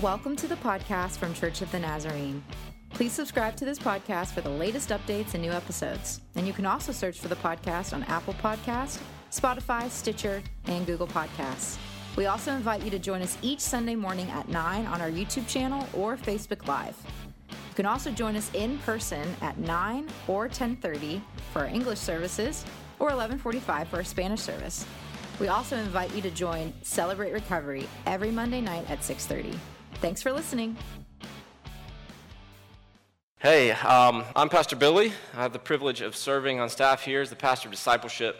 Welcome to the podcast from Church of the Nazarene. Please subscribe to this podcast for the latest updates and new episodes. And you can also search for the podcast on Apple Podcast, Spotify, Stitcher, and Google Podcasts. We also invite you to join us each Sunday morning at 9 on our YouTube channel or Facebook Live. You can also join us in person at 9 or 10:30 for our English services or 11:45 for our Spanish service. We also invite you to join Celebrate Recovery every Monday night at 6:30. Thanks for listening. Hey, um, I'm Pastor Billy. I have the privilege of serving on staff here as the pastor of discipleship,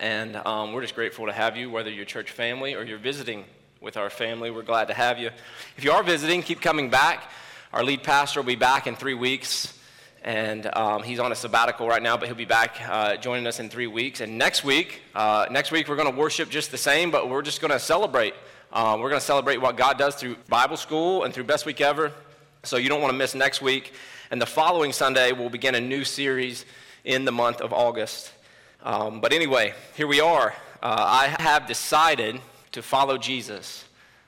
and um, we're just grateful to have you, whether you're church family or you're visiting with our family. We're glad to have you. If you are visiting, keep coming back. Our lead pastor will be back in three weeks, and um, he's on a sabbatical right now, but he'll be back uh, joining us in three weeks. And next week, uh, next week we're going to worship just the same, but we're just going to celebrate um, we're going to celebrate what God does through Bible school and through Best Week Ever. So you don't want to miss next week. And the following Sunday, we'll begin a new series in the month of August. Um, but anyway, here we are. Uh, I have decided to follow Jesus.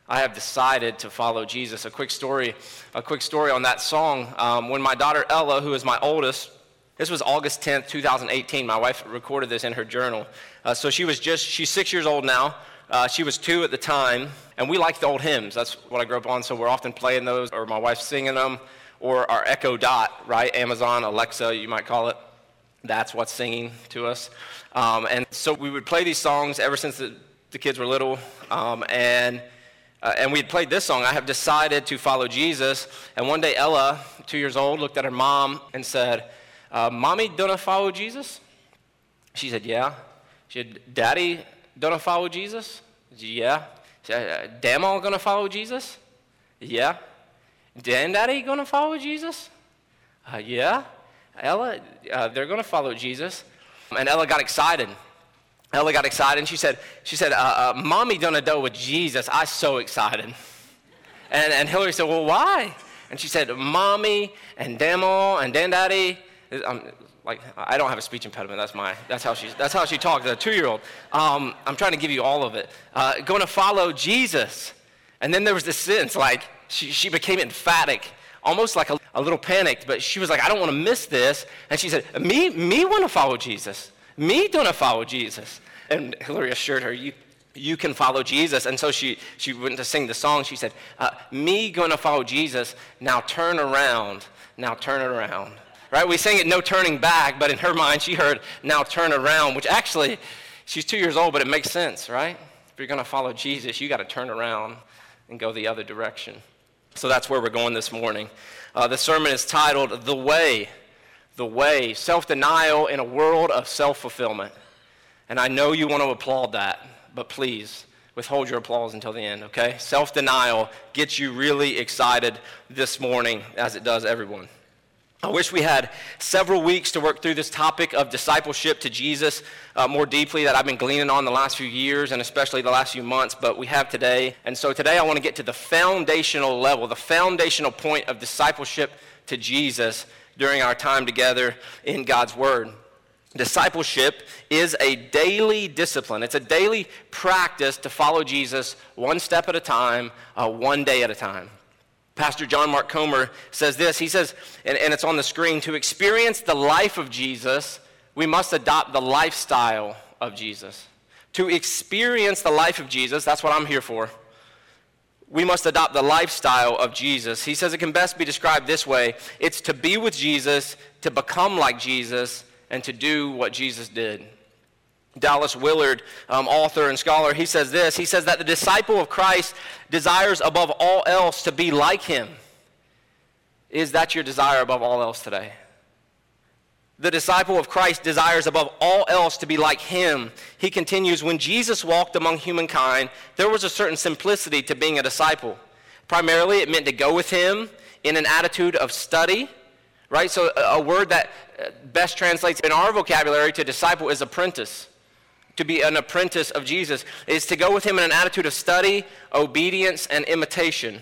I have decided to follow Jesus. A quick story, a quick story on that song. Um, when my daughter Ella, who is my oldest, this was August 10th, 2018. My wife recorded this in her journal. Uh, so she was just, she's six years old now. Uh, she was two at the time, and we like the old hymns. That's what I grew up on, so we're often playing those, or my wife's singing them, or our Echo Dot, right? Amazon, Alexa, you might call it. That's what's singing to us. Um, and so we would play these songs ever since the, the kids were little, um, and uh, and we had played this song, I have decided to follow Jesus. And one day, Ella, two years old, looked at her mom and said, uh, Mommy, don't I follow Jesus? She said, Yeah. She said, Daddy, gonna follow Jesus? Yeah. Damo gonna follow Jesus? Yeah. Dan Daddy gonna follow Jesus? Uh, yeah. Ella, uh, they're gonna follow Jesus. And Ella got excited. Ella got excited and she said, she said, uh, uh, Mommy done a dough with Jesus. I so excited. And, and Hillary said, Well, why? And she said, Mommy and Damo and Dandaddy. Um, like I don't have a speech impediment. That's my that's how she that's how she talks. A two year old. Um, I'm trying to give you all of it. Uh, going to follow Jesus, and then there was this sense like she she became emphatic, almost like a, a little panicked. But she was like, I don't want to miss this. And she said, Me me want to follow Jesus. Me don't follow Jesus. And Hillary assured her, you you can follow Jesus. And so she, she went to sing the song. She said, uh, Me going to follow Jesus. Now turn around. Now turn it around right? We sang it no turning back, but in her mind, she heard now turn around, which actually, she's two years old, but it makes sense, right? If you're going to follow Jesus, you got to turn around and go the other direction. So that's where we're going this morning. Uh, the sermon is titled The Way. The Way. Self denial in a world of self fulfillment. And I know you want to applaud that, but please withhold your applause until the end, okay? Self denial gets you really excited this morning, as it does everyone. I wish we had several weeks to work through this topic of discipleship to Jesus uh, more deeply that I've been gleaning on the last few years and especially the last few months, but we have today. And so today I want to get to the foundational level, the foundational point of discipleship to Jesus during our time together in God's Word. Discipleship is a daily discipline. It's a daily practice to follow Jesus one step at a time, uh, one day at a time. Pastor John Mark Comer says this. He says, and, and, it's on the screen to experience the life of Jesus, we must adopt the lifestyle of Jesus. To experience the life of Jesus, that's what I'm here for. We must adopt the lifestyle of Jesus. He says it can best be described this way it's to be with Jesus, to become like Jesus, and to do what Jesus did. Dallas Willard, um, author and scholar, he says this. He says that the disciple of Christ desires above all else to be like him. Is that your desire above all else today? The disciple of Christ desires above all else to be like him. He continues, when Jesus walked among humankind, there was a certain simplicity to being a disciple. Primarily, it meant to go with him in an attitude of study, right? So, a word that uh, best translates in our vocabulary to disciple is apprentice to be an apprentice of Jesus is to go with him in an attitude of study, obedience, and imitation.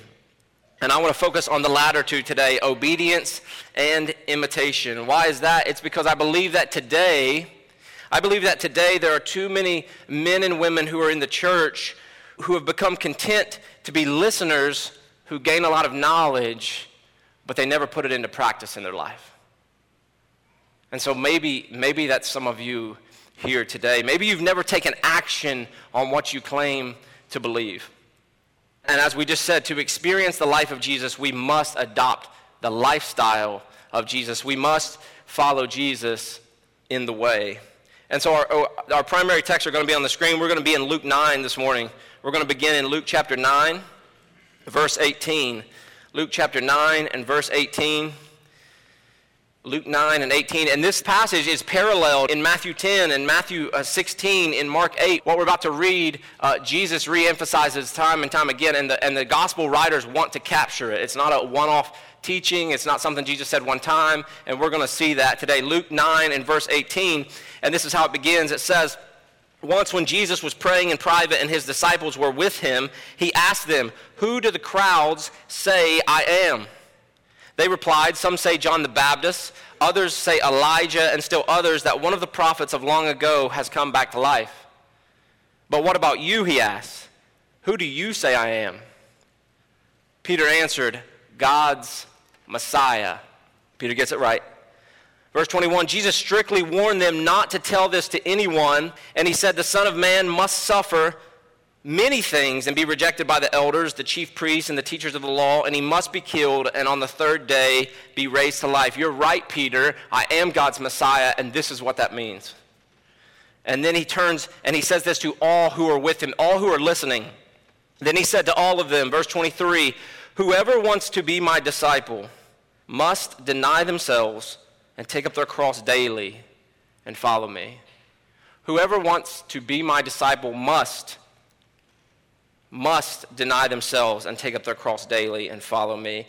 And I want to focus on the latter two today obedience and imitation. Why is that? It's because I believe that today, I believe that today there are too many men and women who are in the church who have become content to be listeners who gain a lot of knowledge, but they never put it into practice in their life. And so maybe, maybe that's some of you here today. Maybe you've never taken action on what you claim to believe. And as we just said, to experience the life of Jesus, we must adopt the lifestyle of Jesus. We must follow Jesus in the way. And so our, our primary texts are going to be on the screen. We're going to be in Luke 9 this morning. We're going to begin in Luke chapter 9, verse 18. Luke chapter 9 and verse 18. Luke 9 and 18. And this passage is paralleled in Matthew 10 and Matthew uh, 16, in Mark 8. What we're about to read, uh, Jesus reemphasizes time and time again, and the, and the gospel writers want to capture it. It's not a one off teaching, it's not something Jesus said one time, and we're going to see that today. Luke 9 and verse 18, and this is how it begins. It says, once, when Jesus was praying in private and his disciples were with him, he asked them, Who do the crowds say I am? They replied, Some say John the Baptist, others say Elijah, and still others that one of the prophets of long ago has come back to life. But what about you? He asked. Who do you say I am? Peter answered, God's Messiah. Peter gets it right. Verse 21 Jesus strictly warned them not to tell this to anyone, and he said, The Son of Man must suffer many things and be rejected by the elders, the chief priests, and the teachers of the law, and he must be killed and on the third day be raised to life. You're right, Peter. I am God's Messiah, and this is what that means. And then he turns and he says this to all who are with him, all who are listening. Then he said to all of them, verse 23 Whoever wants to be my disciple must deny themselves and take up their cross daily and follow me. Whoever wants to be my disciple must must deny themselves and take up their cross daily and follow me.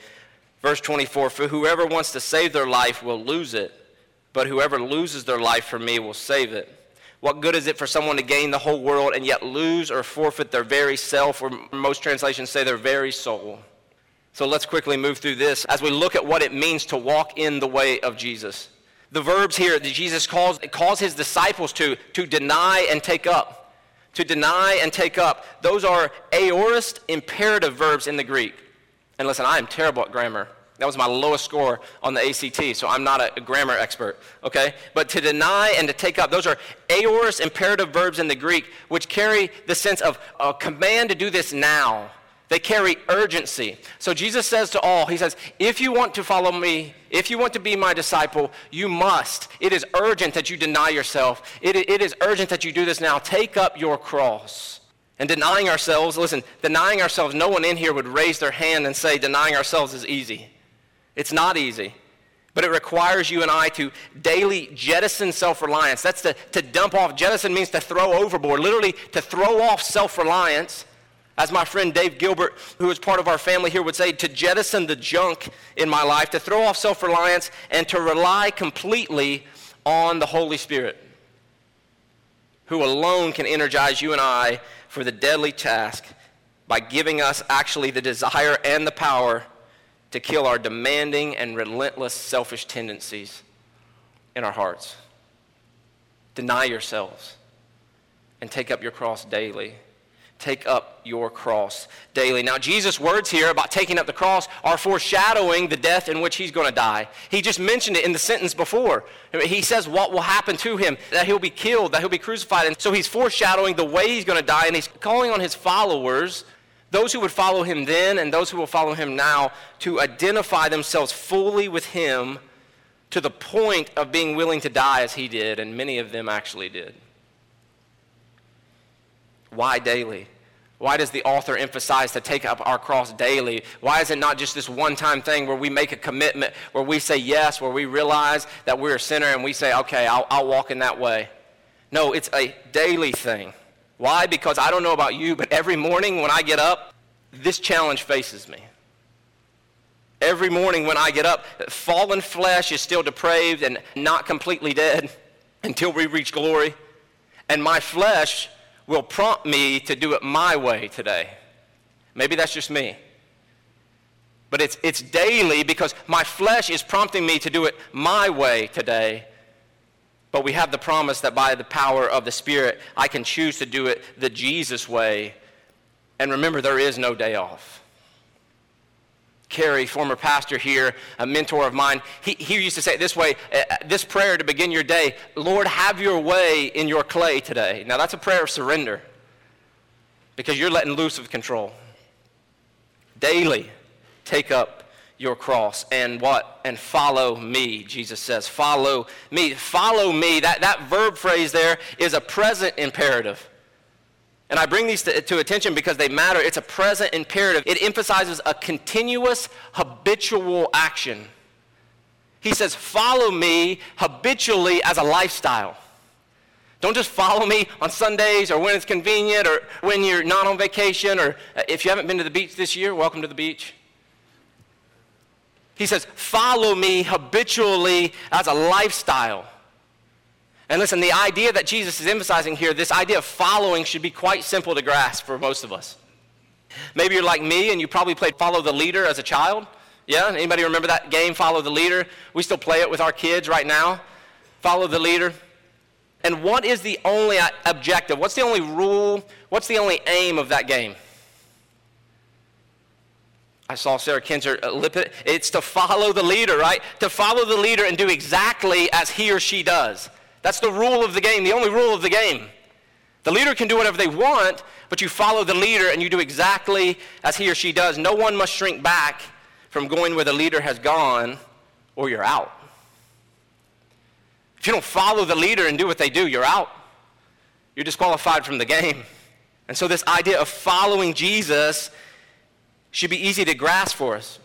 Verse 24 For whoever wants to save their life will lose it, but whoever loses their life for me will save it. What good is it for someone to gain the whole world and yet lose or forfeit their very self, or most translations say their very soul? So let's quickly move through this as we look at what it means to walk in the way of Jesus. The verbs here that Jesus calls, calls his disciples to, to deny and take up to deny and take up, those are aorist imperative verbs in the Greek. And listen, I am terrible at grammar. That was my lowest score on the ACT, so I'm not a, grammar expert, okay? But to deny and to take up, those are aorist imperative verbs in the Greek, which carry the sense of a command to do this now. They carry urgency. So Jesus says to all, He says, if you want to follow me, if you want to be my disciple, you must. It is urgent that you deny yourself. It, it is urgent that you do this now. Take up your cross. And denying ourselves, listen, denying ourselves, no one in here would raise their hand and say denying ourselves is easy. It's not easy. But it requires you and I to daily jettison self reliance. That's to, to dump off. Jettison means to throw overboard, literally to throw off self reliance as my friend Dave Gilbert, who is part of our family here, would say, to jettison the junk in my life, to throw off self reliance, and to rely completely on the Holy Spirit, who alone can energize you and I for the deadly task by giving us actually the desire and the power to kill our demanding and relentless selfish tendencies in our hearts. Deny yourselves and take up your cross daily take up your cross daily. Now, Jesus' words here about taking up the cross are foreshadowing the death in which he's going to die. He just mentioned it in the sentence before. He says what will happen to him, that he'll be killed, that he'll be crucified. And so he's foreshadowing the way he's going to die, and he's calling on his followers, those who would follow him then and those who will follow him now, to identify themselves fully with him to the point of being willing to die as he did, and many of them actually did. Why daily? Why does the author emphasize to take up our cross daily? Why is it not just this one time thing where we make a commitment, where we say yes, where we realize that we're a sinner and we say, okay, I'll, I'll walk in that way? No, it's a daily thing. Why? Because I don't know about you, but every morning when I get up, this challenge faces me. Every morning when I get up, fallen flesh is still depraved and not completely dead until we reach glory. And my flesh will prompt me to do it my way today. Maybe that's just me. But it's, it's daily because my flesh is prompting me to do it my way today. But we have the promise that by the power of the Spirit, I can choose to do it the Jesus way. And remember, there is no day off. Kerry, former pastor here, a mentor of mine, he, he used to say it this way uh, uh, this prayer to begin your day Lord, have your way in your clay today. Now, that's a prayer of surrender because you're letting loose of control. Daily, take up your cross and what? And follow me, Jesus says. Follow me. Follow me. That, that verb phrase there is a present imperative. And I bring these to, to, attention because they matter. It's a present imperative. It emphasizes a continuous, habitual action. He says, Follow me habitually as a lifestyle. Don't just follow me on Sundays or when it's convenient or when you're not on vacation or uh, if you haven't been to the beach this year, welcome to the beach. He says, Follow me habitually as a lifestyle. And listen, the idea that Jesus is emphasizing here, this idea of following, should be quite simple to grasp for most of us. Maybe you're like me and you probably played Follow the Leader as a child. Yeah? Anybody remember that game, Follow the Leader? We still play it with our kids right now. Follow the Leader. And what is the only objective? What's the only rule? What's the only aim of that game? I saw Sarah Kinzer uh, lip it. It's to follow the leader, right? To follow the leader and do exactly as he or she does. That's the rule of the game, the only rule of the game. The leader can do whatever they want, but you follow the leader and you do exactly as he or she does. No one must shrink back from going where the leader has gone, or you're out. If you don't follow the leader and do what they do, you're out. You're disqualified from the game. And so, this idea of following Jesus should be easy to grasp for us.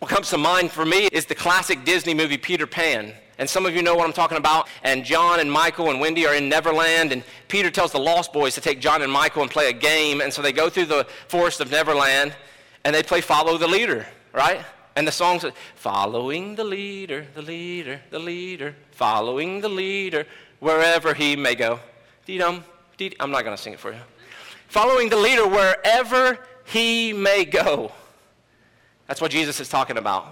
What comes to mind for me is the classic Disney movie Peter Pan. And some of you know what I'm talking about. And John and Michael and Wendy are in Neverland. And Peter tells the Lost Boys to take John and Michael and play a game. And so they go through the forest of Neverland and they play Follow the Leader, right? And the song says, Following the leader, the leader, the leader, following the leader, wherever he may go. Dee-dum, dee I'm not going to sing it for you. Following the leader wherever he may go. That's what Jesus is talking about.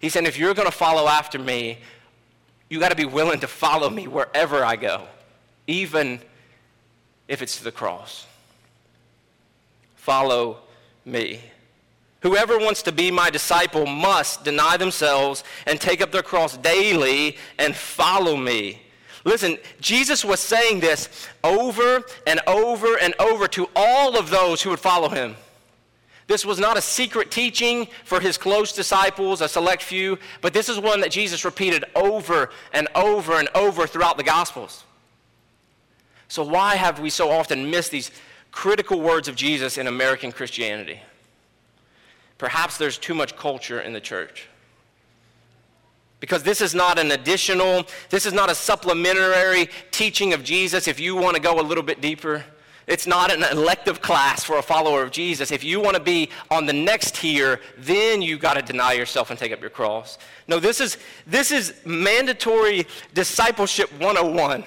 He said, if you're going to follow after me, you got to be willing to follow me wherever I go, even if it's to the cross. Follow me. Whoever wants to be my disciple must deny themselves and take up their cross daily and follow me. Listen, Jesus was saying this over and over and over to all of those who would follow him. This was not a secret teaching for his close disciples, a select few, but this is one that Jesus repeated over and over and over throughout the Gospels. So, why have we so often missed these critical words of Jesus in American Christianity? Perhaps there's too much culture in the church. Because this is not an additional, this is not a supplementary teaching of Jesus if you want to go a little bit deeper. It's not an elective class for a follower of Jesus. If you want to be on the next tier, then you got to deny yourself and take up your cross. No, this is, this is mandatory discipleship 101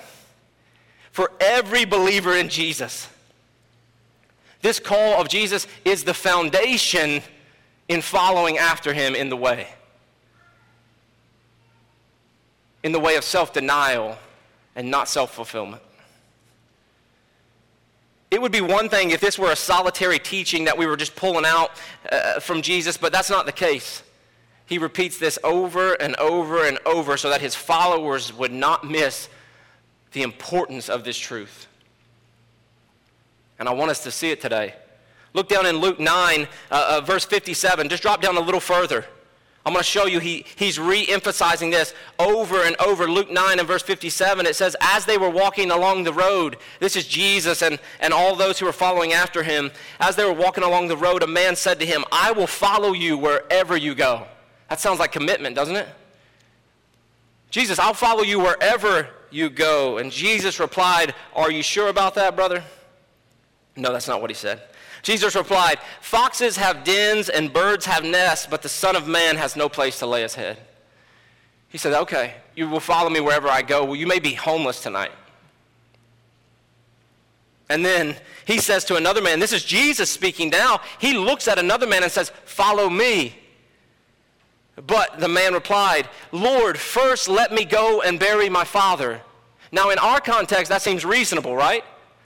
for every believer in Jesus. This call of Jesus is the foundation in following after him in the way. In the way of self denial and not self fulfillment. It would be one thing if this were a solitary teaching that we were just pulling out uh, from Jesus, but that's not the case. He repeats this over and over and over so that his followers would not miss the importance of this truth. And I want us to see it today. Look down in Luke 9, uh, uh, verse 57. Just drop down a little further. I'm going to show you he, he's re emphasizing this over and over. Luke 9 and verse 57, it says, As they were walking along the road, this is Jesus and, and all those who were following after him. As they were walking along the road, a man said to him, I will follow you wherever you go. That sounds like commitment, doesn't it? Jesus, I'll follow you wherever you go. And Jesus replied, Are you sure about that, brother? No, that's not what he said. Jesus replied, Foxes have dens and birds have nests, but the Son of Man has no place to lay his head. He said, Okay, you will follow me wherever I go. Well, you may be homeless tonight. And then he says to another man, This is Jesus speaking now. He looks at another man and says, Follow me. But the man replied, Lord, first let me go and bury my father. Now, in our context, that seems reasonable, right?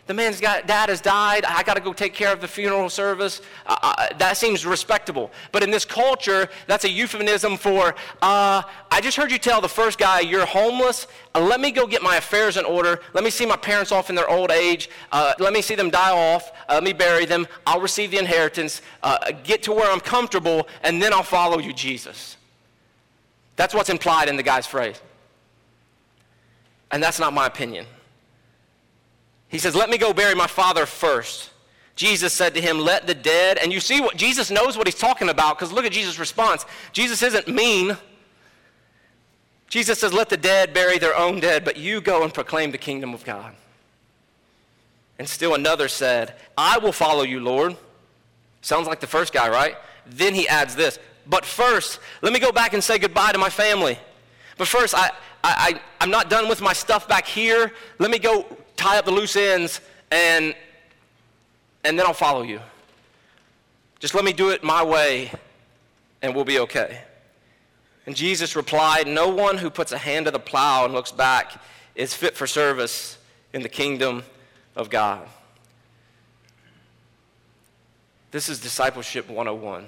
The man's got, dad has died. I got to go take care of the funeral service. Uh, uh, that seems respectable. But in this culture, that's a euphemism for, uh, I just heard you tell the first guy you're homeless. Uh, let me go get my affairs in order. Let me see my parents off in their old age. Uh, let me see them die off. Uh, let me bury them. I'll receive the inheritance. get to where I'm comfortable, and then I'll follow you, Jesus. That's what's implied in the guy's phrase. And that's not my opinion. He says, Let me go bury my father first. Jesus said to him, Let the dead. And you see what Jesus knows what he's talking about because look at Jesus' response. Jesus isn't mean. Jesus says, Let the dead bury their own dead, but you go and proclaim the kingdom of God. And still another said, I will follow you, Lord. Sounds like the first guy, right? Then he adds this, But first, let me go back and say goodbye to my family. But first, I, I, I, I'm not done with my stuff back here. Let me go tie up the loose ends, and, and then I'll follow you. Just let me do it my way, and we'll be okay. And Jesus replied, No one who puts a hand to the plow and looks back is fit for service in the kingdom of God. This is discipleship 101.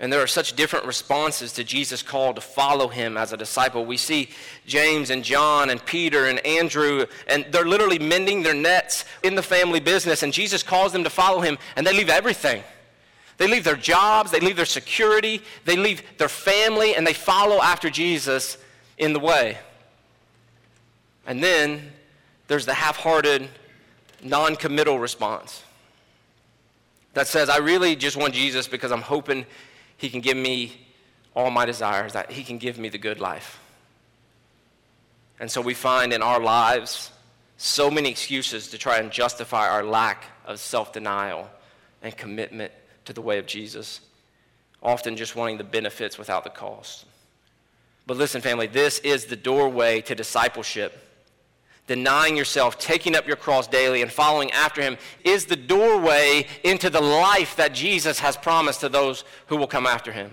And there are such different responses to Jesus' call to follow him as a disciple. We see James and John and Peter and Andrew, and they're literally mending their nets in the family business, and Jesus calls them to follow him, and they leave everything. They leave their jobs, they leave their security, they leave their family, and they follow after Jesus in the way. And then there's the half hearted, non committal response that says, I really just want Jesus because I'm hoping he can give me all my desires, that He can give me the good life. And so we find in our lives so many excuses to try and justify our lack of self denial and commitment to the way of Jesus, often just wanting the benefits without the cost. But listen, family, this is the doorway to discipleship denying yourself, taking up your cross daily, and following after him is the doorway into the life that Jesus has promised to those who will come after him.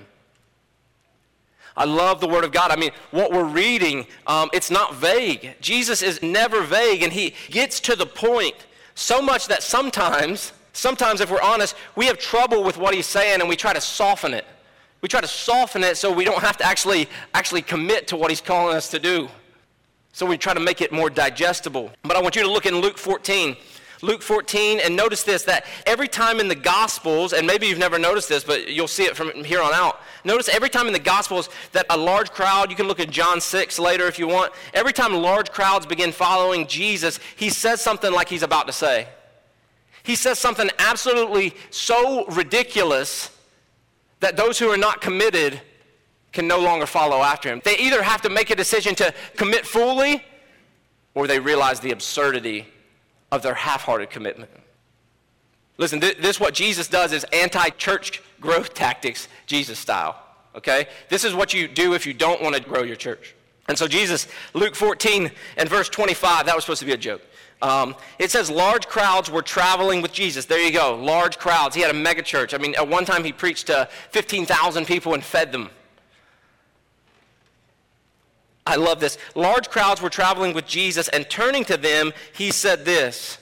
I love the Word of God. I mean, what we're reading, um, it's not vague. Jesus is never vague, and he gets to the point so much that sometimes, sometimes if we're honest, we have trouble with what he's saying and we try to soften it. We try to soften it so we don't have to actually, actually commit to what he's calling us to do. So we try to make it more digestible. But I want you to look in Luke 14. Luke 14, and notice this that every time in the Gospels, and maybe you've never noticed this, but you'll see it from here on out. Notice every time in the Gospels that a large crowd, you can look at John 6 later if you want, every time large crowds begin following Jesus, he says something like he's about to say. He says something absolutely so ridiculous that those who are not committed can no longer follow after him. They either have to make a decision to commit fully or they realize the absurdity of their half hearted commitment. Listen, th- this what Jesus does is anti church growth tactics, Jesus style. Okay? This is what you do if you don't want to grow your church. And so, Jesus, Luke 14 and verse 25, that was supposed to be a joke. Um, it says large crowds were traveling with Jesus. There you go, large crowds. He had a mega church. I mean, at one time he preached to 15,000 people and fed them. I love this. Large crowds were traveling with Jesus, and turning to them, he said this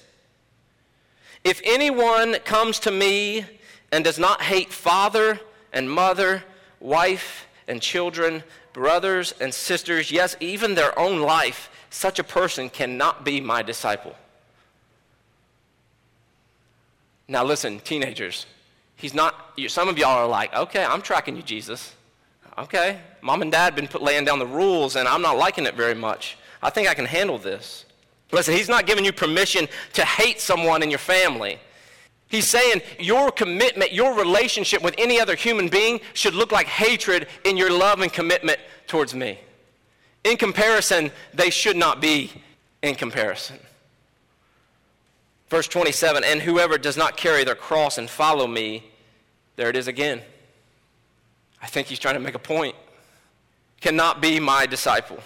If anyone comes to me and does not hate father and mother, wife and children, brothers and sisters, yes, even their own life, such a person cannot be my disciple. Now, listen, teenagers, he's not, some of y'all are like, okay, I'm tracking you, Jesus okay, mom and dad been put, laying down the rules, and I'm not liking it very much. I think I can handle this. Listen, he's not giving you permission to hate someone in your family. He's saying your commitment, your relationship with any other human being should look like hatred in your love and commitment towards me. In comparison, they should not be in comparison. Verse 27 And whoever does not carry their cross and follow me, there it is again. I think he's trying to make a point, cannot be my disciple.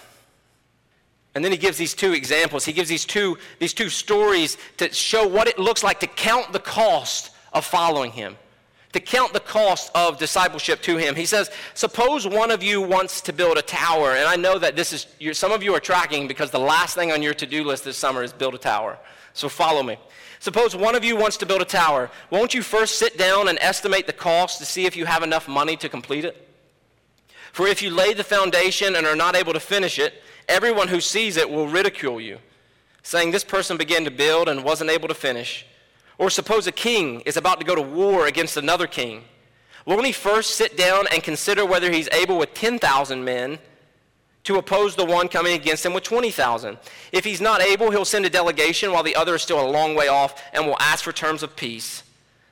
And then he gives these two examples. He gives these two, these two stories to show what it looks like to count the cost of following him, to count the cost of discipleship to him. He says, Suppose one of you wants to build a tower. And I know that this is, some of you are tracking because the last thing on your to do list this summer is build a tower. So follow me. Suppose one of you wants to build a tower. Won't you first sit down and estimate the cost to see if you have enough money to complete it? For if you lay the foundation and are not able to finish it, everyone who sees it will ridicule you, saying, This person began to build and wasn't able to finish. Or suppose a king is about to go to war against another king. Won't he first sit down and consider whether he's able with 10,000 men to oppose the one coming against him with 20,000? If he's not able, he'll send a delegation while the other is still a long way off and will ask for terms of peace.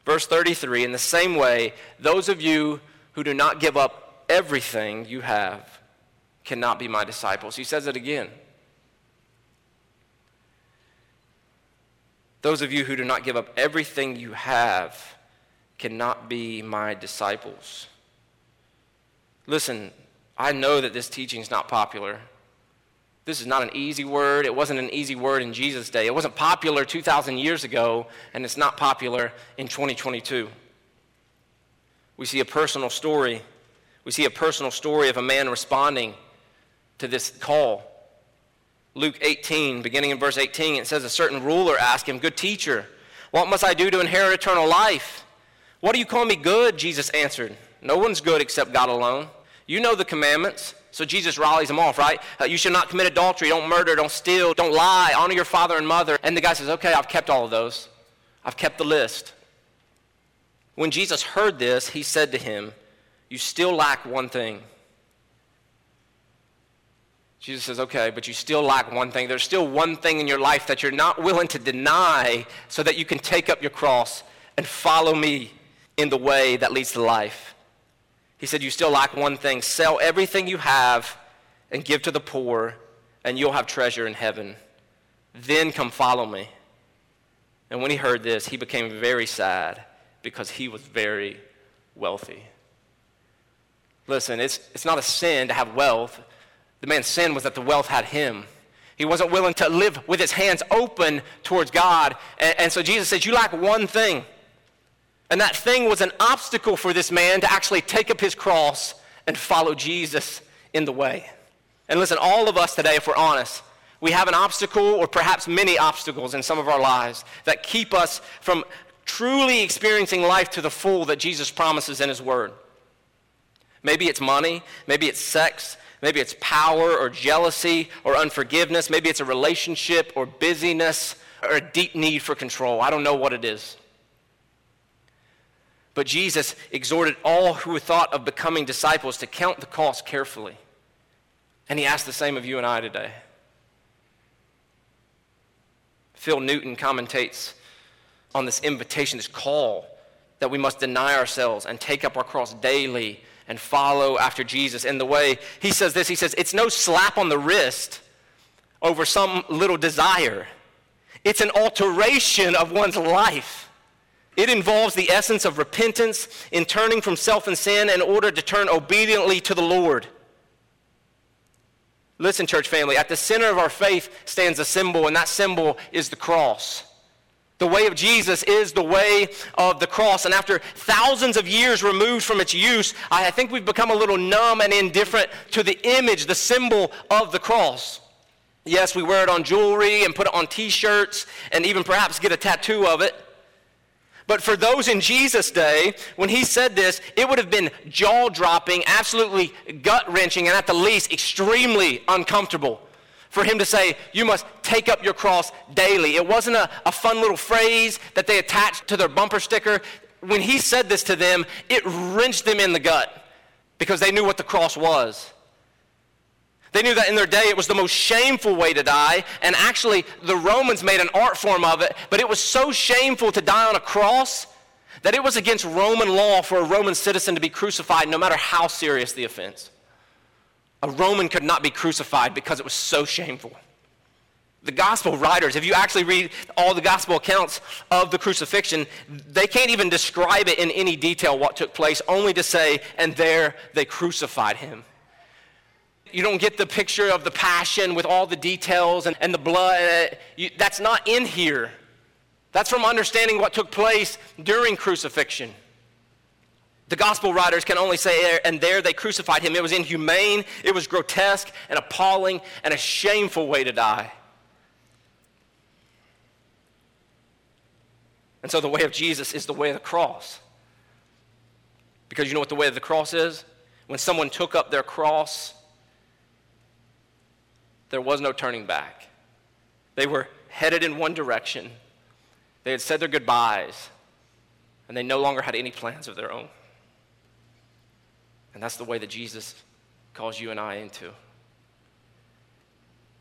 Verse 33 In the same way, those of you who do not give up everything you have cannot be my disciples. He says it again. Those of you who do not give up everything you have cannot be my disciples. Listen, I know that this teaching is not popular. This is not an easy word. It wasn't an easy word in Jesus' day. It wasn't popular 2,000 years ago, and it's not popular in 2022. We see a personal story. We see a personal story of a man responding to this call. Luke 18, beginning in verse 18, it says, A certain ruler asked him, Good teacher, what must I do to inherit eternal life? What do you call me good? Jesus answered, No one's good except God alone. You know the commandments. So Jesus rallies them off, right? Uh, you shall not commit adultery, don't murder, don't steal, don't lie, honor your father and mother. And the guy says, Okay, I've kept all of those. I've kept the list. When Jesus heard this, he said to him, You still lack one thing. Jesus says, okay, but you still lack one thing. There's still one thing in your life that you're not willing to deny so that you can take up your cross and follow me in the way that leads to life. He said, You still lack one thing. Sell everything you have and give to the poor, and you'll have treasure in heaven. Then come follow me. And when he heard this, he became very sad because he was very wealthy. Listen, it's, it's not a sin to have wealth. The man's sin was that the wealth had him. He wasn't willing to live with his hands open towards God. And, and, so Jesus says, You lack one thing. And that thing was an obstacle for this man to actually take up his cross and follow Jesus in the way. And listen, all of us today, if we're honest, we have an obstacle or perhaps many obstacles in some of our lives that keep us from truly experiencing life to the full that Jesus promises in his word. Maybe it's money, maybe it's sex, Maybe it's power or jealousy or unforgiveness. Maybe it's a relationship or busyness or a deep need for control. I don't know what it is. But Jesus exhorted all who thought of becoming disciples to count the cost carefully. And he asked the same of you and I today. Phil Newton commentates on this invitation, this call that we must deny ourselves and take up our cross daily and follow after Jesus in the way. He says this He says, It's no slap on the wrist over some little desire, it's an alteration of one's life. It involves the essence of repentance in turning from self and sin in order to turn obediently to the Lord. Listen, church family, at the center of our faith stands a symbol, and that symbol is the cross. The way of Jesus is the way of the cross. And after thousands of years removed from its use, I think we've become a little numb and indifferent to the image, the symbol of the cross. Yes, we wear it on jewelry and put it on t shirts and even perhaps get a tattoo of it. But for those in Jesus' day, when he said this, it would have been jaw dropping, absolutely gut wrenching, and at the least extremely uncomfortable for him to say, You must take up your cross daily. It wasn't a, a fun little phrase that they attached to their bumper sticker. When he said this to them, it wrenched them in the gut because they knew what the cross was. They knew that in their day it was the most shameful way to die, and actually the Romans made an art form of it, but it was so shameful to die on a cross that it was against Roman law for a Roman citizen to be crucified no matter how serious the offense. A Roman could not be crucified because it was so shameful. The gospel writers, if you actually read all the gospel accounts of the crucifixion, they can't even describe it in any detail what took place, only to say, and there they crucified him. You don't get the picture of the passion with all the details and, and the blood. Uh, you, that's not in here. That's from understanding what took place during crucifixion. The gospel writers can only say, and there they crucified him. It was inhumane, it was grotesque, and appalling, and a shameful way to die. And so the way of Jesus is the way of the cross. Because you know what the way of the cross is? When someone took up their cross, there was no turning back. They were headed in one direction. They had said their goodbyes, and they no longer had any plans of their own. And that's the way that Jesus calls you and I into.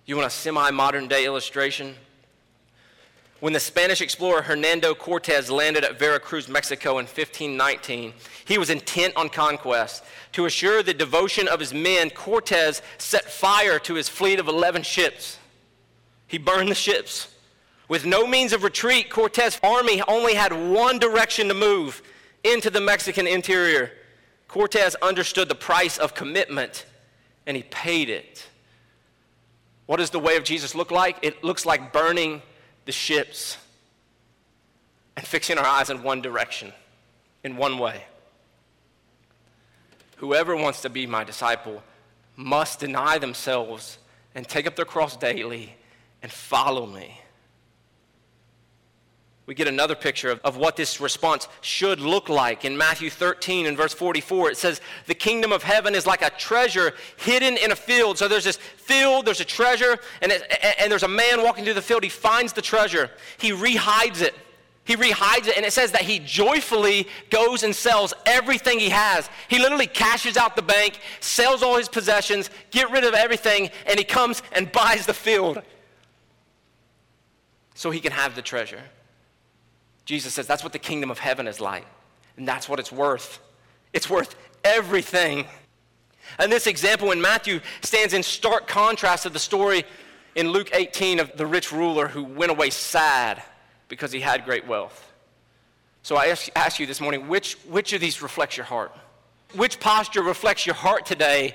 You want a semi modern day illustration? When the Spanish explorer Hernando Cortez landed at Veracruz, Mexico in 1519, he was intent on conquest. To assure the devotion of his men, Cortez set fire to his fleet of 11 ships. He burned the ships. With no means of retreat, Cortez's army only had one direction to move into the Mexican interior. Cortez understood the price of commitment and he paid it. What does the way of Jesus look like? It looks like burning the ships and fixing our eyes in one direction, in one way. Whoever wants to be my disciple must deny themselves and take up their cross daily and follow me. We get another picture of, of what this response should look like. In Matthew 13 and verse 44, it says, The kingdom of heaven is like a treasure hidden in a field. So there's this field, there's a treasure, and, it, and there's a man walking through the field. He finds the treasure, he rehides it. He rehides it, and it says that he joyfully goes and sells everything he has. He literally cashes out the bank, sells all his possessions, get rid of everything, and he comes and buys the field so he can have the treasure. Jesus says that's what the kingdom of heaven is like, and that's what it's worth. It's worth everything. And this example in Matthew stands in stark contrast to the story in Luke 18 of the rich ruler who went away sad because he had great wealth. So I ask, you this morning which, which of these reflects your heart? Which posture reflects your heart today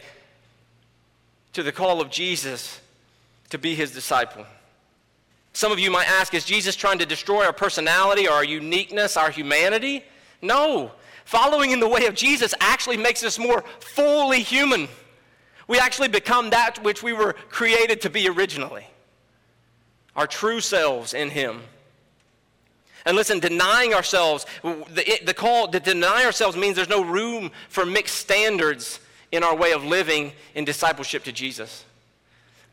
to the call of Jesus to be his disciple? Some of you might ask, is Jesus trying to destroy our personality our uniqueness, our humanity? No. Following in the way of Jesus actually makes us more fully human. We actually become that which we were created to be originally our true selves in Him. And listen, denying ourselves, the, the call to deny ourselves means there's no room for mixed standards in our way of living in discipleship to Jesus.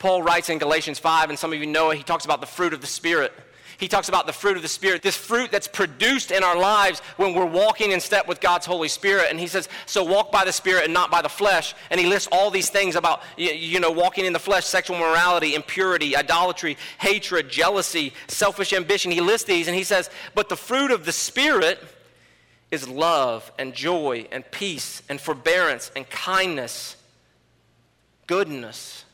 Paul writes in Galatians 5, and some of you know it, he talks about the fruit of the Spirit. He talks about the fruit of the Spirit, this fruit that's produced in our lives when we're walking in step with God's Holy Spirit. And he says, So walk by the Spirit and not by the flesh. And he lists all these things about, you know, walking in the flesh, sexual morality, impurity, idolatry, hatred, jealousy, selfish ambition. He lists these and he says, But the fruit of the Spirit is love and joy and peace and forbearance and kindness, goodness.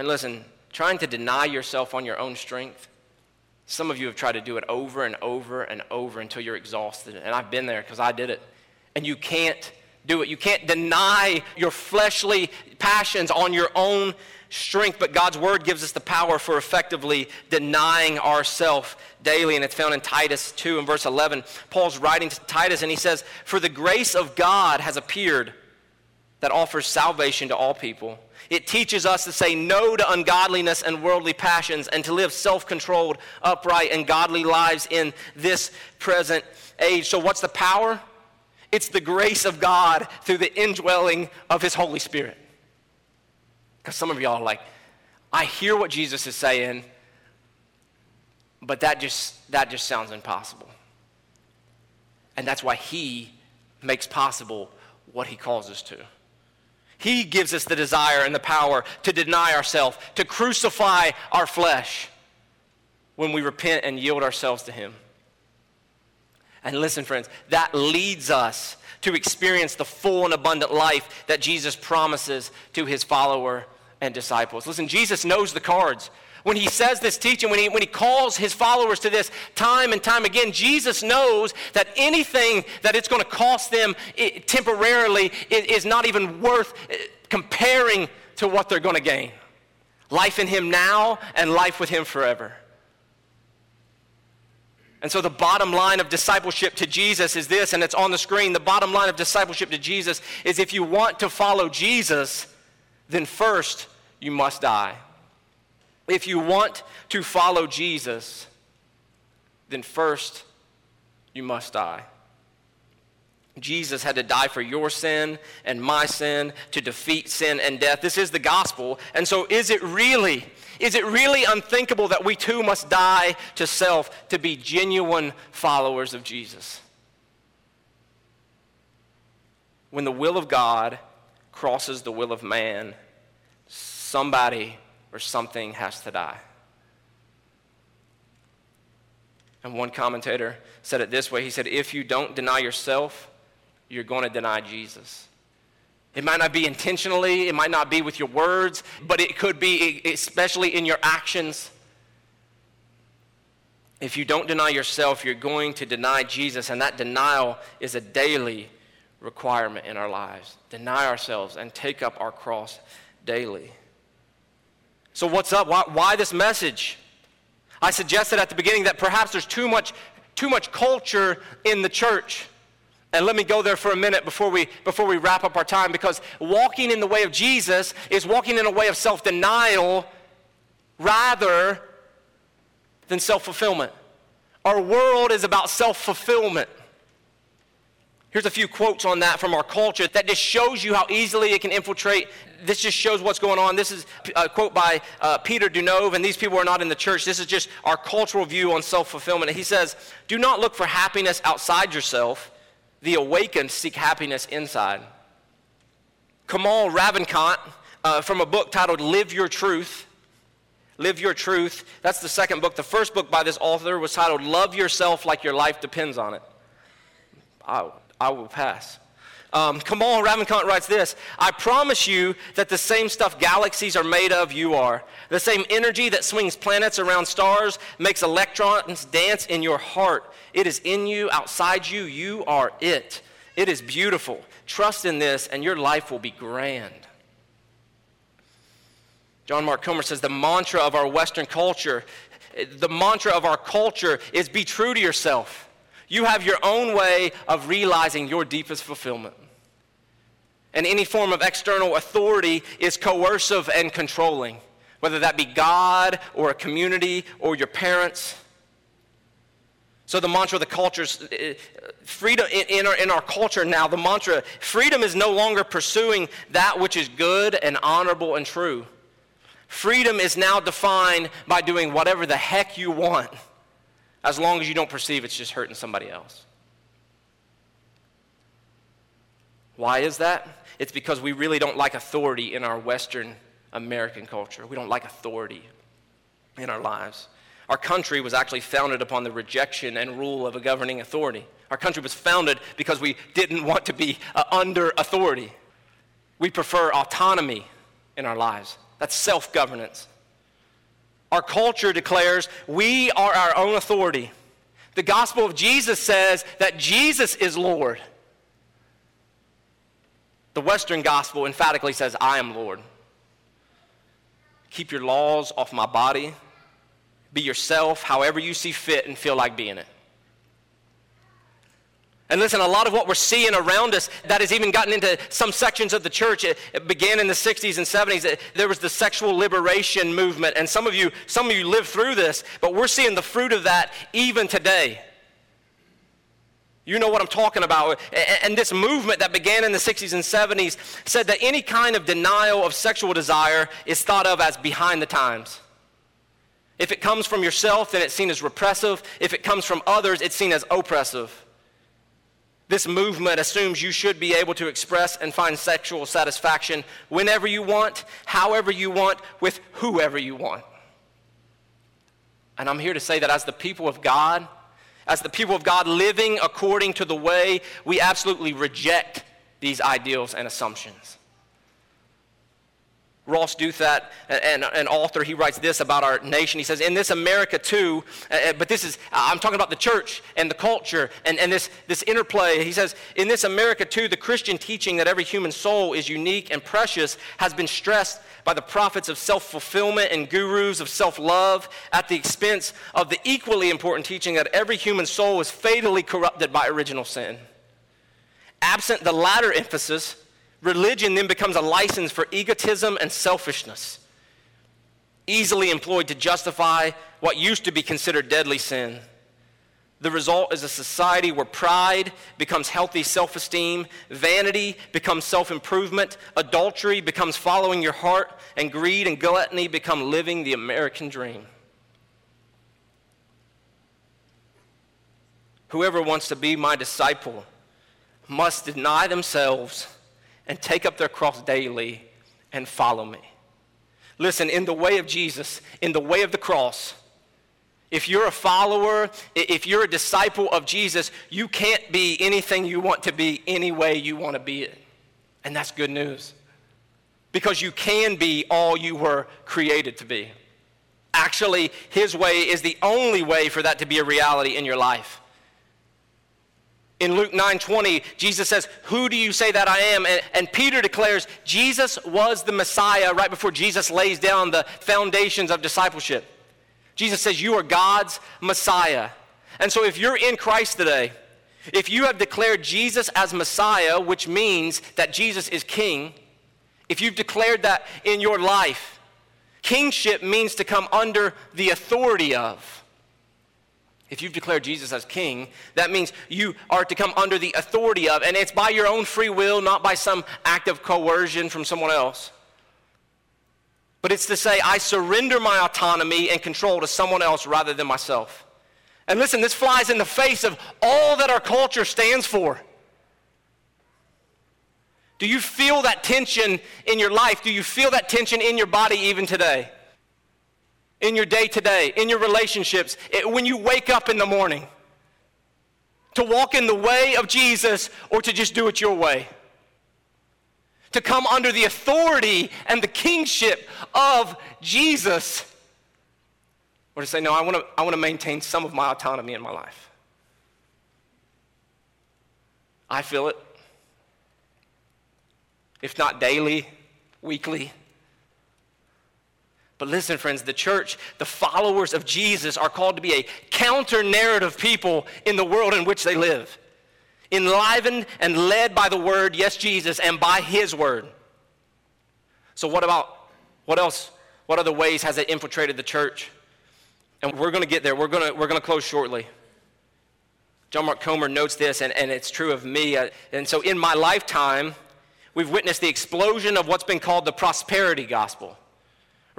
And listen, trying to deny yourself on your own strength. Some of you have tried to do it over and over and over until you're exhausted. And I've been there because I did it. And you can't do it. You can't deny your fleshly passions on your own strength, but God's word gives us the power for effectively denying ourselves daily. And it's found in Titus 2 and verse 11. Paul's writing to Titus and he says, For the grace of God has appeared that offers salvation to all people it teaches us to say no to ungodliness and worldly passions and to live self controlled, upright, and godly lives in this present age. So, what's the power? It's the grace of God through the indwelling of His Holy Spirit. Because some of y'all are like, I hear what Jesus is saying, but that just, that just sounds impossible. And that's why He makes possible what He calls us to. He gives us the desire and the power to deny ourselves, to crucify our flesh when we repent and yield ourselves to Him. And listen, friends, that leads us to experience the full and abundant life that Jesus promises to His follower and disciples. Listen, Jesus knows the cards. When he says this teaching, when he, when he calls his followers to this time and time again, Jesus knows that anything that it's going to cost them it, temporarily is, not even worth uh, comparing to what they're going to gain. Life in him now and life with him forever. And so the bottom line of discipleship to Jesus is this, and it's on the screen. The bottom line of discipleship to Jesus is if you want to follow Jesus, then first you must die. If you want to follow Jesus, then first you must die. Jesus had to die for your sin and my sin to defeat sin and death. This is the gospel. And so, is it really, is it really unthinkable that we too must die to self to be genuine followers of Jesus? When the will of God crosses the will of man, somebody or something has to die. And one commentator said it this way He said, If you don't deny yourself, you're going to deny Jesus. It might not be intentionally, it might not be with your words, but it could be especially in your actions. If you don't deny yourself, you're going to deny Jesus, and that denial is a daily requirement in our lives. Deny ourselves and take up our cross daily. So, what's up? Why, why this message? I suggested at the beginning that perhaps there's too much, too much culture in the church. And let me go there for a minute before we, before we wrap up our time because walking in the way of Jesus is walking in a way of self denial rather than self fulfillment. Our world is about self fulfillment. Here's a few quotes on that from our culture that just shows you how easily it can infiltrate. This just shows what's going on. This is a quote by uh, Peter Deunov, and these people are not in the church. This is just our cultural view on self fulfillment. He says, Do not look for happiness outside yourself the awakened seek happiness inside. Kamal Ravikant, uh, from a book titled Live Your Truth. Live Your Truth. That's the second book. The first book by this author was titled Love Yourself Like Your Life Depends on It. I, I will pass. Um, Kamal Ravikant writes this I promise you that the same stuff galaxies are made of, you are. The same energy that swings planets around stars makes electrons dance in your heart. It is in you, outside you. You are it. It is beautiful. Trust in this, and your life will be grand. John Mark Comer says the mantra of our Western culture, the mantra of our culture is be true to yourself. You have your own way of realizing your deepest fulfillment. And any form of external authority is coercive and controlling, whether that be God or a community or your parents. So the mantra of the culture is uh, freedom in our, in our culture now, the mantra, freedom is no longer pursuing that which is good and honorable and true. Freedom is now defined by doing whatever the heck you want, as long as you don't perceive it's just hurting somebody else. Why is that? It's because we really don't like authority in our Western American culture. We don't like authority in our lives. Our country was actually founded upon the rejection and rule of a governing authority. Our country was founded because we didn't want to be uh, under authority. We prefer autonomy in our lives. That's self governance. Our culture declares we are our own authority. The gospel of Jesus says that Jesus is Lord. The Western gospel emphatically says, I am Lord. Keep your laws off my body. Be yourself however you see fit and feel like being it. And listen, a lot of what we're seeing around us that has even gotten into some sections of the church, it, it, began in the 60s and 70s. There was the sexual liberation movement, and some of you, some of you lived through this, but we're seeing the fruit of that even today. You know what I'm talking about. And this movement that began in the 60s and 70s said that any kind of denial of sexual desire is thought of as behind the times. If it comes from yourself, then it's seen as repressive. If it comes from others, it's seen as oppressive. This movement assumes you should be able to express and find sexual satisfaction whenever you want, however you want, with whoever you want. And I'm here to say that as the people of God, as the people of God living according to the way, we absolutely reject these ideals and assumptions. Ross Douthat, an, an author, he writes this about our nation. He says, In this America too, uh, uh, but this is, I'm talking about the church and the culture and, and this, this interplay. He says, In this America too, the Christian teaching that every human soul is unique and precious has been stressed by the prophets of self fulfillment and gurus of self love at the expense of the equally important teaching that every human soul is fatally corrupted by original sin. Absent the latter emphasis, Religion then becomes a license for egotism and selfishness, easily employed to justify what used to be considered deadly sin. The result is a society where pride becomes healthy self esteem, vanity becomes self improvement, adultery becomes following your heart, and greed and gluttony become living the American dream. Whoever wants to be my disciple must deny themselves and take up their cross daily and follow me. Listen, in the way of Jesus, in the way of the cross, if you're a follower, if you're a disciple of Jesus, you can't be anything you want to be any way you want to be it. And that's good news. Because you can be all you were created to be. Actually, His way is the only way for that to be a reality in your life. In Luke 9:20, Jesus says, "Who do you say that I am?" And, and, Peter declares Jesus was the Messiah right before Jesus lays down the foundations of discipleship. Jesus says, "You are God's Messiah." And so if you're in Christ today, if you have declared Jesus as Messiah, which means that Jesus is king, if you've declared that in your life, kingship means to come under the authority of if you've declared Jesus as king, that means you are to come under the authority of, and it's by your own free will, not by some act of coercion from someone else. But it's to say, I surrender my autonomy and control to someone else rather than myself. And listen, this flies in the face of all that our culture stands for. Do you feel that tension in your life? Do you feel that tension in your body even today? In your day to day, in your relationships, it, when you wake up in the morning, to walk in the way of Jesus or to just do it your way. To come under the authority and the kingship of Jesus. Or to say, no, I want to I want to maintain some of my autonomy in my life. I feel it. If not daily, weekly, but listen, friends, the church, the followers of Jesus, are called to be a counter narrative people in the world in which they live. Enlivened and led by the word, yes, Jesus, and by his word. So, what about, what else, what other ways has it infiltrated the church? And we're going to get there. We're going to, we're going to close shortly. John Mark Comer notes this, and, and it's true of me. Uh, and so, in my lifetime, we've witnessed the explosion of what's been called the prosperity gospel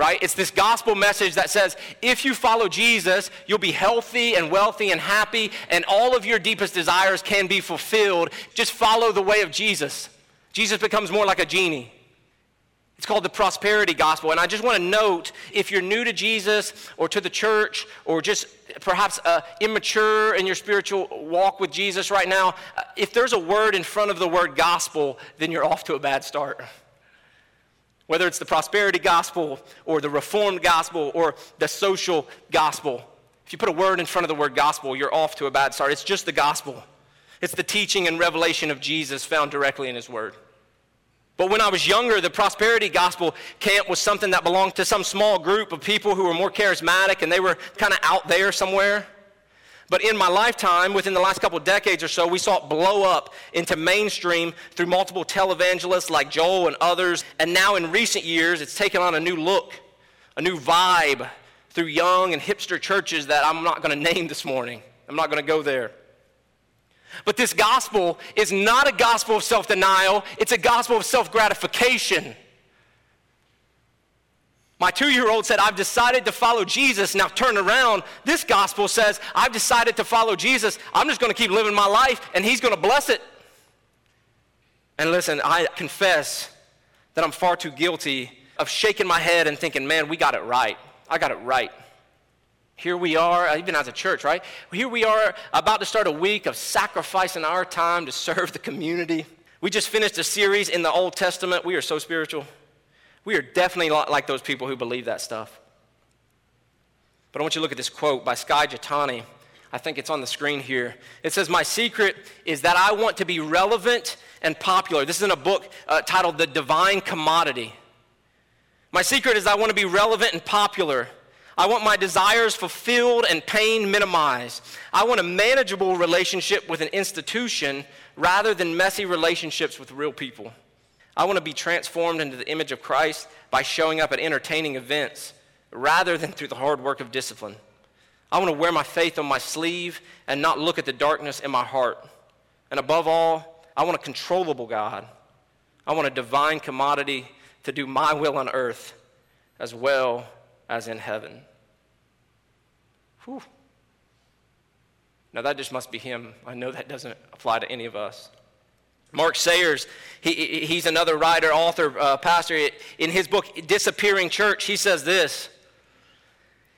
right? It's this gospel message that says if you follow Jesus, you'll be healthy and wealthy and happy, and all of your deepest desires can be fulfilled. Just follow the way of Jesus. Jesus becomes more like a genie. It's called the prosperity gospel. And I just want to note if you're new to Jesus or to the church or just perhaps uh, immature in your spiritual walk with Jesus right now, uh, if there's a word in front of the word gospel, then you're off to a bad start whether it's the prosperity gospel or the reformed gospel or the social gospel. If you put a word in front of the word gospel, you're off to a bad start. It's just the gospel, it's the teaching and revelation of Jesus found directly in his word. But when I was younger, the prosperity gospel camp was something that belonged to some small group of people who were more charismatic and they were kind of out there somewhere. But in my lifetime, within the last couple of decades or so, we saw it blow up into mainstream through multiple televangelists like Joel and others. And now in recent years, it's taken on a new look, a new vibe through young and hipster churches that I'm not going to name this morning. I'm not going to go there. But this gospel is not a gospel of self denial, it's a gospel of self gratification. My two year old said, I've decided to follow Jesus. Now turn around. This gospel says, I've decided to follow Jesus. I'm just going to keep living my life and he's going to bless it. And listen, I confess that I'm far too guilty of shaking my head and thinking, man, we got it right. I got it right. Here we are, uh, even as a church, right? Here we are about to start a week of sacrificing our time to serve the community. We just finished a series in the Old Testament. We are so spiritual We are definitely like those people who believe that stuff. But I want you to look at this quote by Skye Jethani. I think it's on the screen here. It says, My secret is that I want to be relevant and popular. This is in a book uh, titled The Divine Commodity. My secret is I want to be relevant and popular. I want my desires fulfilled and pain minimized. I want a manageable relationship with an institution rather than messy relationships with real people. I want to be transformed into the image of Christ by showing up at entertaining events rather than through the hard work of discipline. I want to wear my faith on my sleeve and not look at the darkness in my heart. And above all, I want a controllable God. I want a divine commodity to do my will on earth as well as in heaven. Whew. Now, that just must be him. I know that doesn't apply to any of us. Mark Sayers, he, he's another writer, author, uh, pastor. In his book, Disappearing Church, he says this.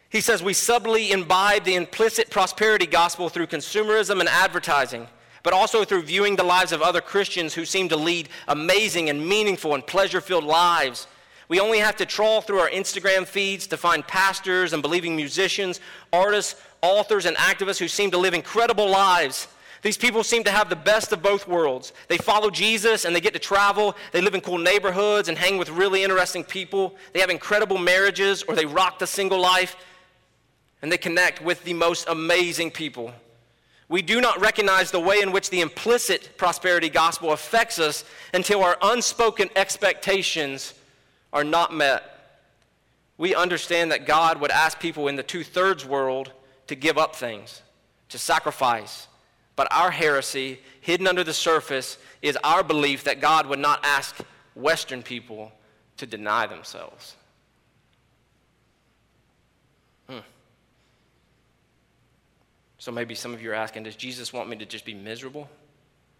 He says, We subtly imbibe the implicit prosperity gospel through consumerism and advertising, but also through viewing the lives of other Christians who seem to lead amazing and meaningful and pleasure filled lives. We only have to trawl through our Instagram feeds to find pastors and believing musicians, artists, authors, and activists who seem to live incredible lives these people seem to have the best of both worlds. They follow Jesus and they get to travel. They live in cool neighborhoods and hang with really interesting people. They have incredible marriages or they rock the single life and they connect with the most amazing people. We do not recognize the way in which the implicit prosperity gospel affects us until our unspoken expectations are not met. We understand that God would ask people in the two thirds world to give up things, to sacrifice, but our heresy, hidden under the surface, is our belief that God would not ask Western people to deny themselves. Hmm. So maybe some of you are asking, does Jesus want me to just be miserable?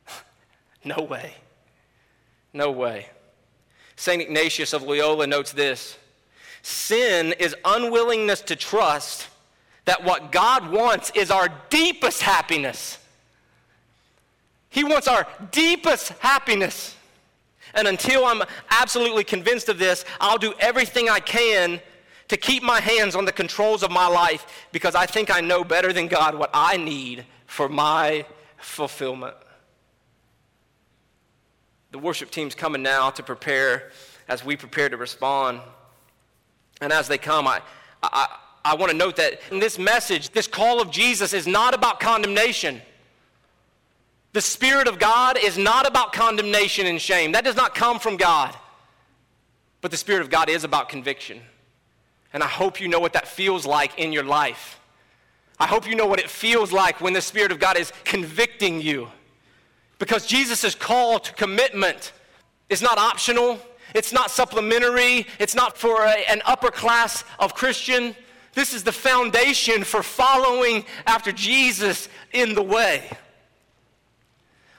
no way. No way. St. Ignatius of Loyola notes this Sin is unwillingness to trust that what God wants is our deepest happiness. He wants our deepest happiness. And until I'm absolutely convinced of this, I'll do everything I can to keep my hands on the controls of my life because I think I know better than God what I need for my fulfillment. The worship team's coming now to prepare as we prepare to respond. And as they come, I, I, I want to note that in this message, this call of Jesus is not about condemnation. The Spirit of God is not about condemnation and shame. That does not come from God. But the Spirit of God is about conviction. And I hope you know what that feels like in your life. I hope you know what it feels like when the Spirit of God is convicting you. Because Jesus' call to commitment is not optional, it's not supplementary, it's not for a, an upper class of Christian. This is the foundation for following after Jesus in the way.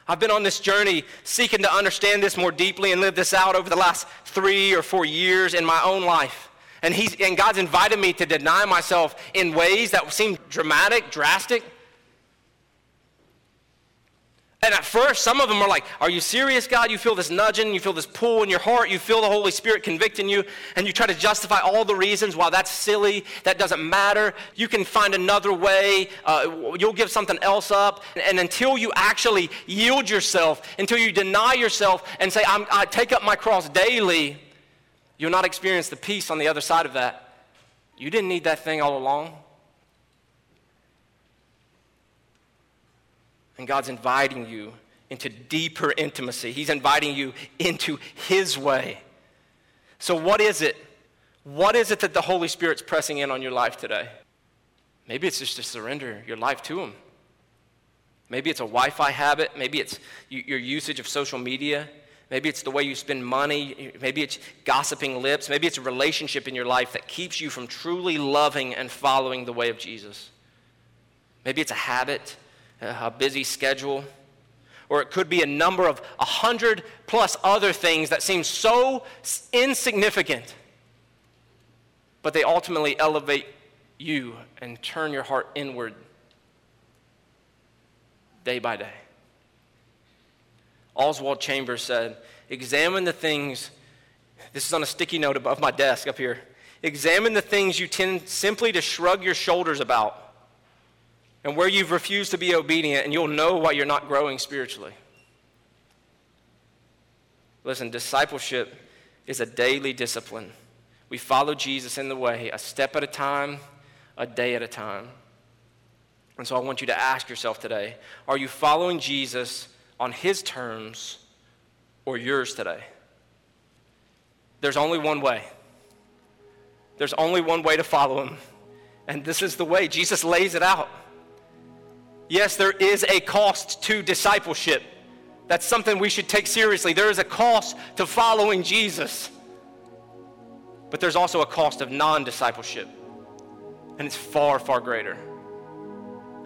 I've been on this journey seeking to understand this more deeply and live this out over the last three or four years in my own life. And, he's, and God's invited me to deny myself in ways that seem dramatic, drastic, and at first, some of them are like, Are you serious, God? You feel this nudging, you feel this pull in your heart, you feel the Holy Spirit convicting you, and you try to justify all the reasons why that's silly, that doesn't matter. You can find another way, uh, you'll give something else up. And until you actually yield yourself, until you deny yourself and say, i take up my cross daily, you'll not experience the peace on the other side of that. You didn't need that thing all along. And God's inviting you into deeper intimacy. He's inviting you into His way. So, what is it? What is it that the Holy Spirit's pressing in on your life today? Maybe it's just to surrender your life to Him. Maybe it's a Wi Fi habit. Maybe it's your usage of social media. Maybe it's the way you spend money. Maybe it's gossiping lips. Maybe it's a relationship in your life that keeps you from truly loving and following the way of Jesus. Maybe it's a habit a busy schedule, or it could be a number of a hundred plus other things that seem so insignificant, but they ultimately elevate you and turn your heart inward day by day. Oswald Chambers said, Examine the things This is on a sticky note above my desk up here. Examine the things you tend simply to shrug your shoulders about and where you've refused to be obedient, and you'll know why you're not growing spiritually. Listen, discipleship is a daily discipline. We follow Jesus in the way, a step at a time, a day at a time. And so I want you to ask yourself today are you following Jesus on his terms or yours today? There's only one way. There's only one way to follow him. And this is the way. Jesus lays it out. Yes, there is a cost to discipleship. That's something we should take seriously. There is a cost to following Jesus. But there's also a cost of non discipleship. And it's far, far greater.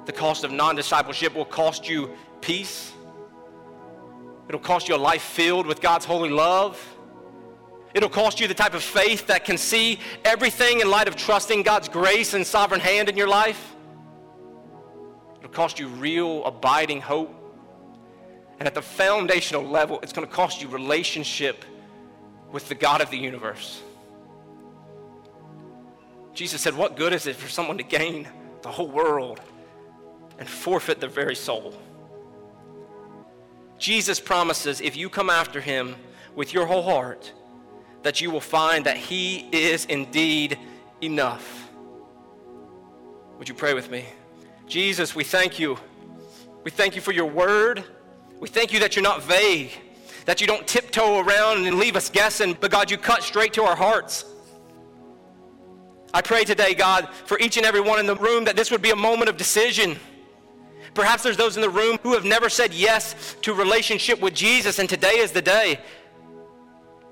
The cost of non discipleship will cost you peace, it'll cost you a life filled with God's holy love. It'll cost you the type of faith that can see everything in light of trusting God's grace and sovereign hand in your life. It'll cost you real, abiding hope. And at the foundational level, it's going to cost you relationship with the God of the universe. Jesus said, What good is it for someone to gain the whole world and forfeit their very soul? Jesus promises if you come after him with your whole heart, that you will find that he is indeed enough. Would you pray with me? Jesus, we thank you. We thank you for your word. We thank you that you're not vague, that you don't tiptoe around and leave us guessing, but God, you cut straight to our hearts. I pray today, God, for each and every one in the room that this would be a moment of decision. Perhaps there's those in the room who have never said yes to relationship with Jesus, and today is the day.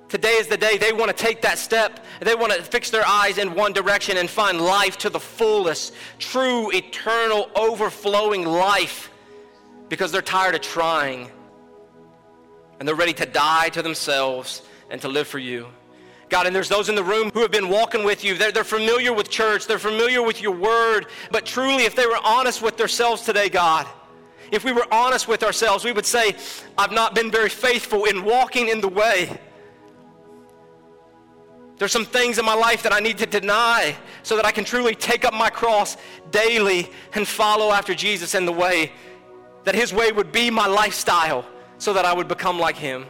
Today is the day they want to take that step. They want to fix their eyes in one direction and find life to the fullest, true, eternal, overflowing life because they're tired of trying and they're ready to die to themselves and to live for you. God, and there's those in the room who have been walking with you. They're, they're familiar with church, they're familiar with your word, but truly, if they were honest with themselves today, God, if we were honest with ourselves, we would say, I've not been very faithful in walking in the way. There's some things in my life that I need to deny so that I can truly take up my cross daily and follow after Jesus in the way that his way would be my lifestyle so that I would become like him.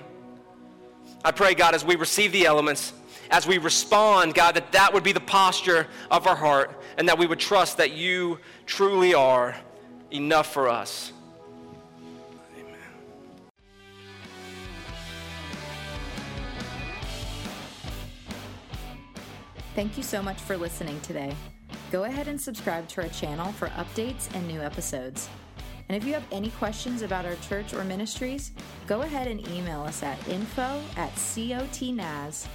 I pray, God, as we receive the elements, as we respond, God, that that would be the posture of our heart and that we would trust that you truly are enough for us. Thank you so much for listening today. Go ahead and subscribe to our channel for updates and new episodes. And if you have any questions about our church or ministries, go ahead and email us at info at cotnaz.org.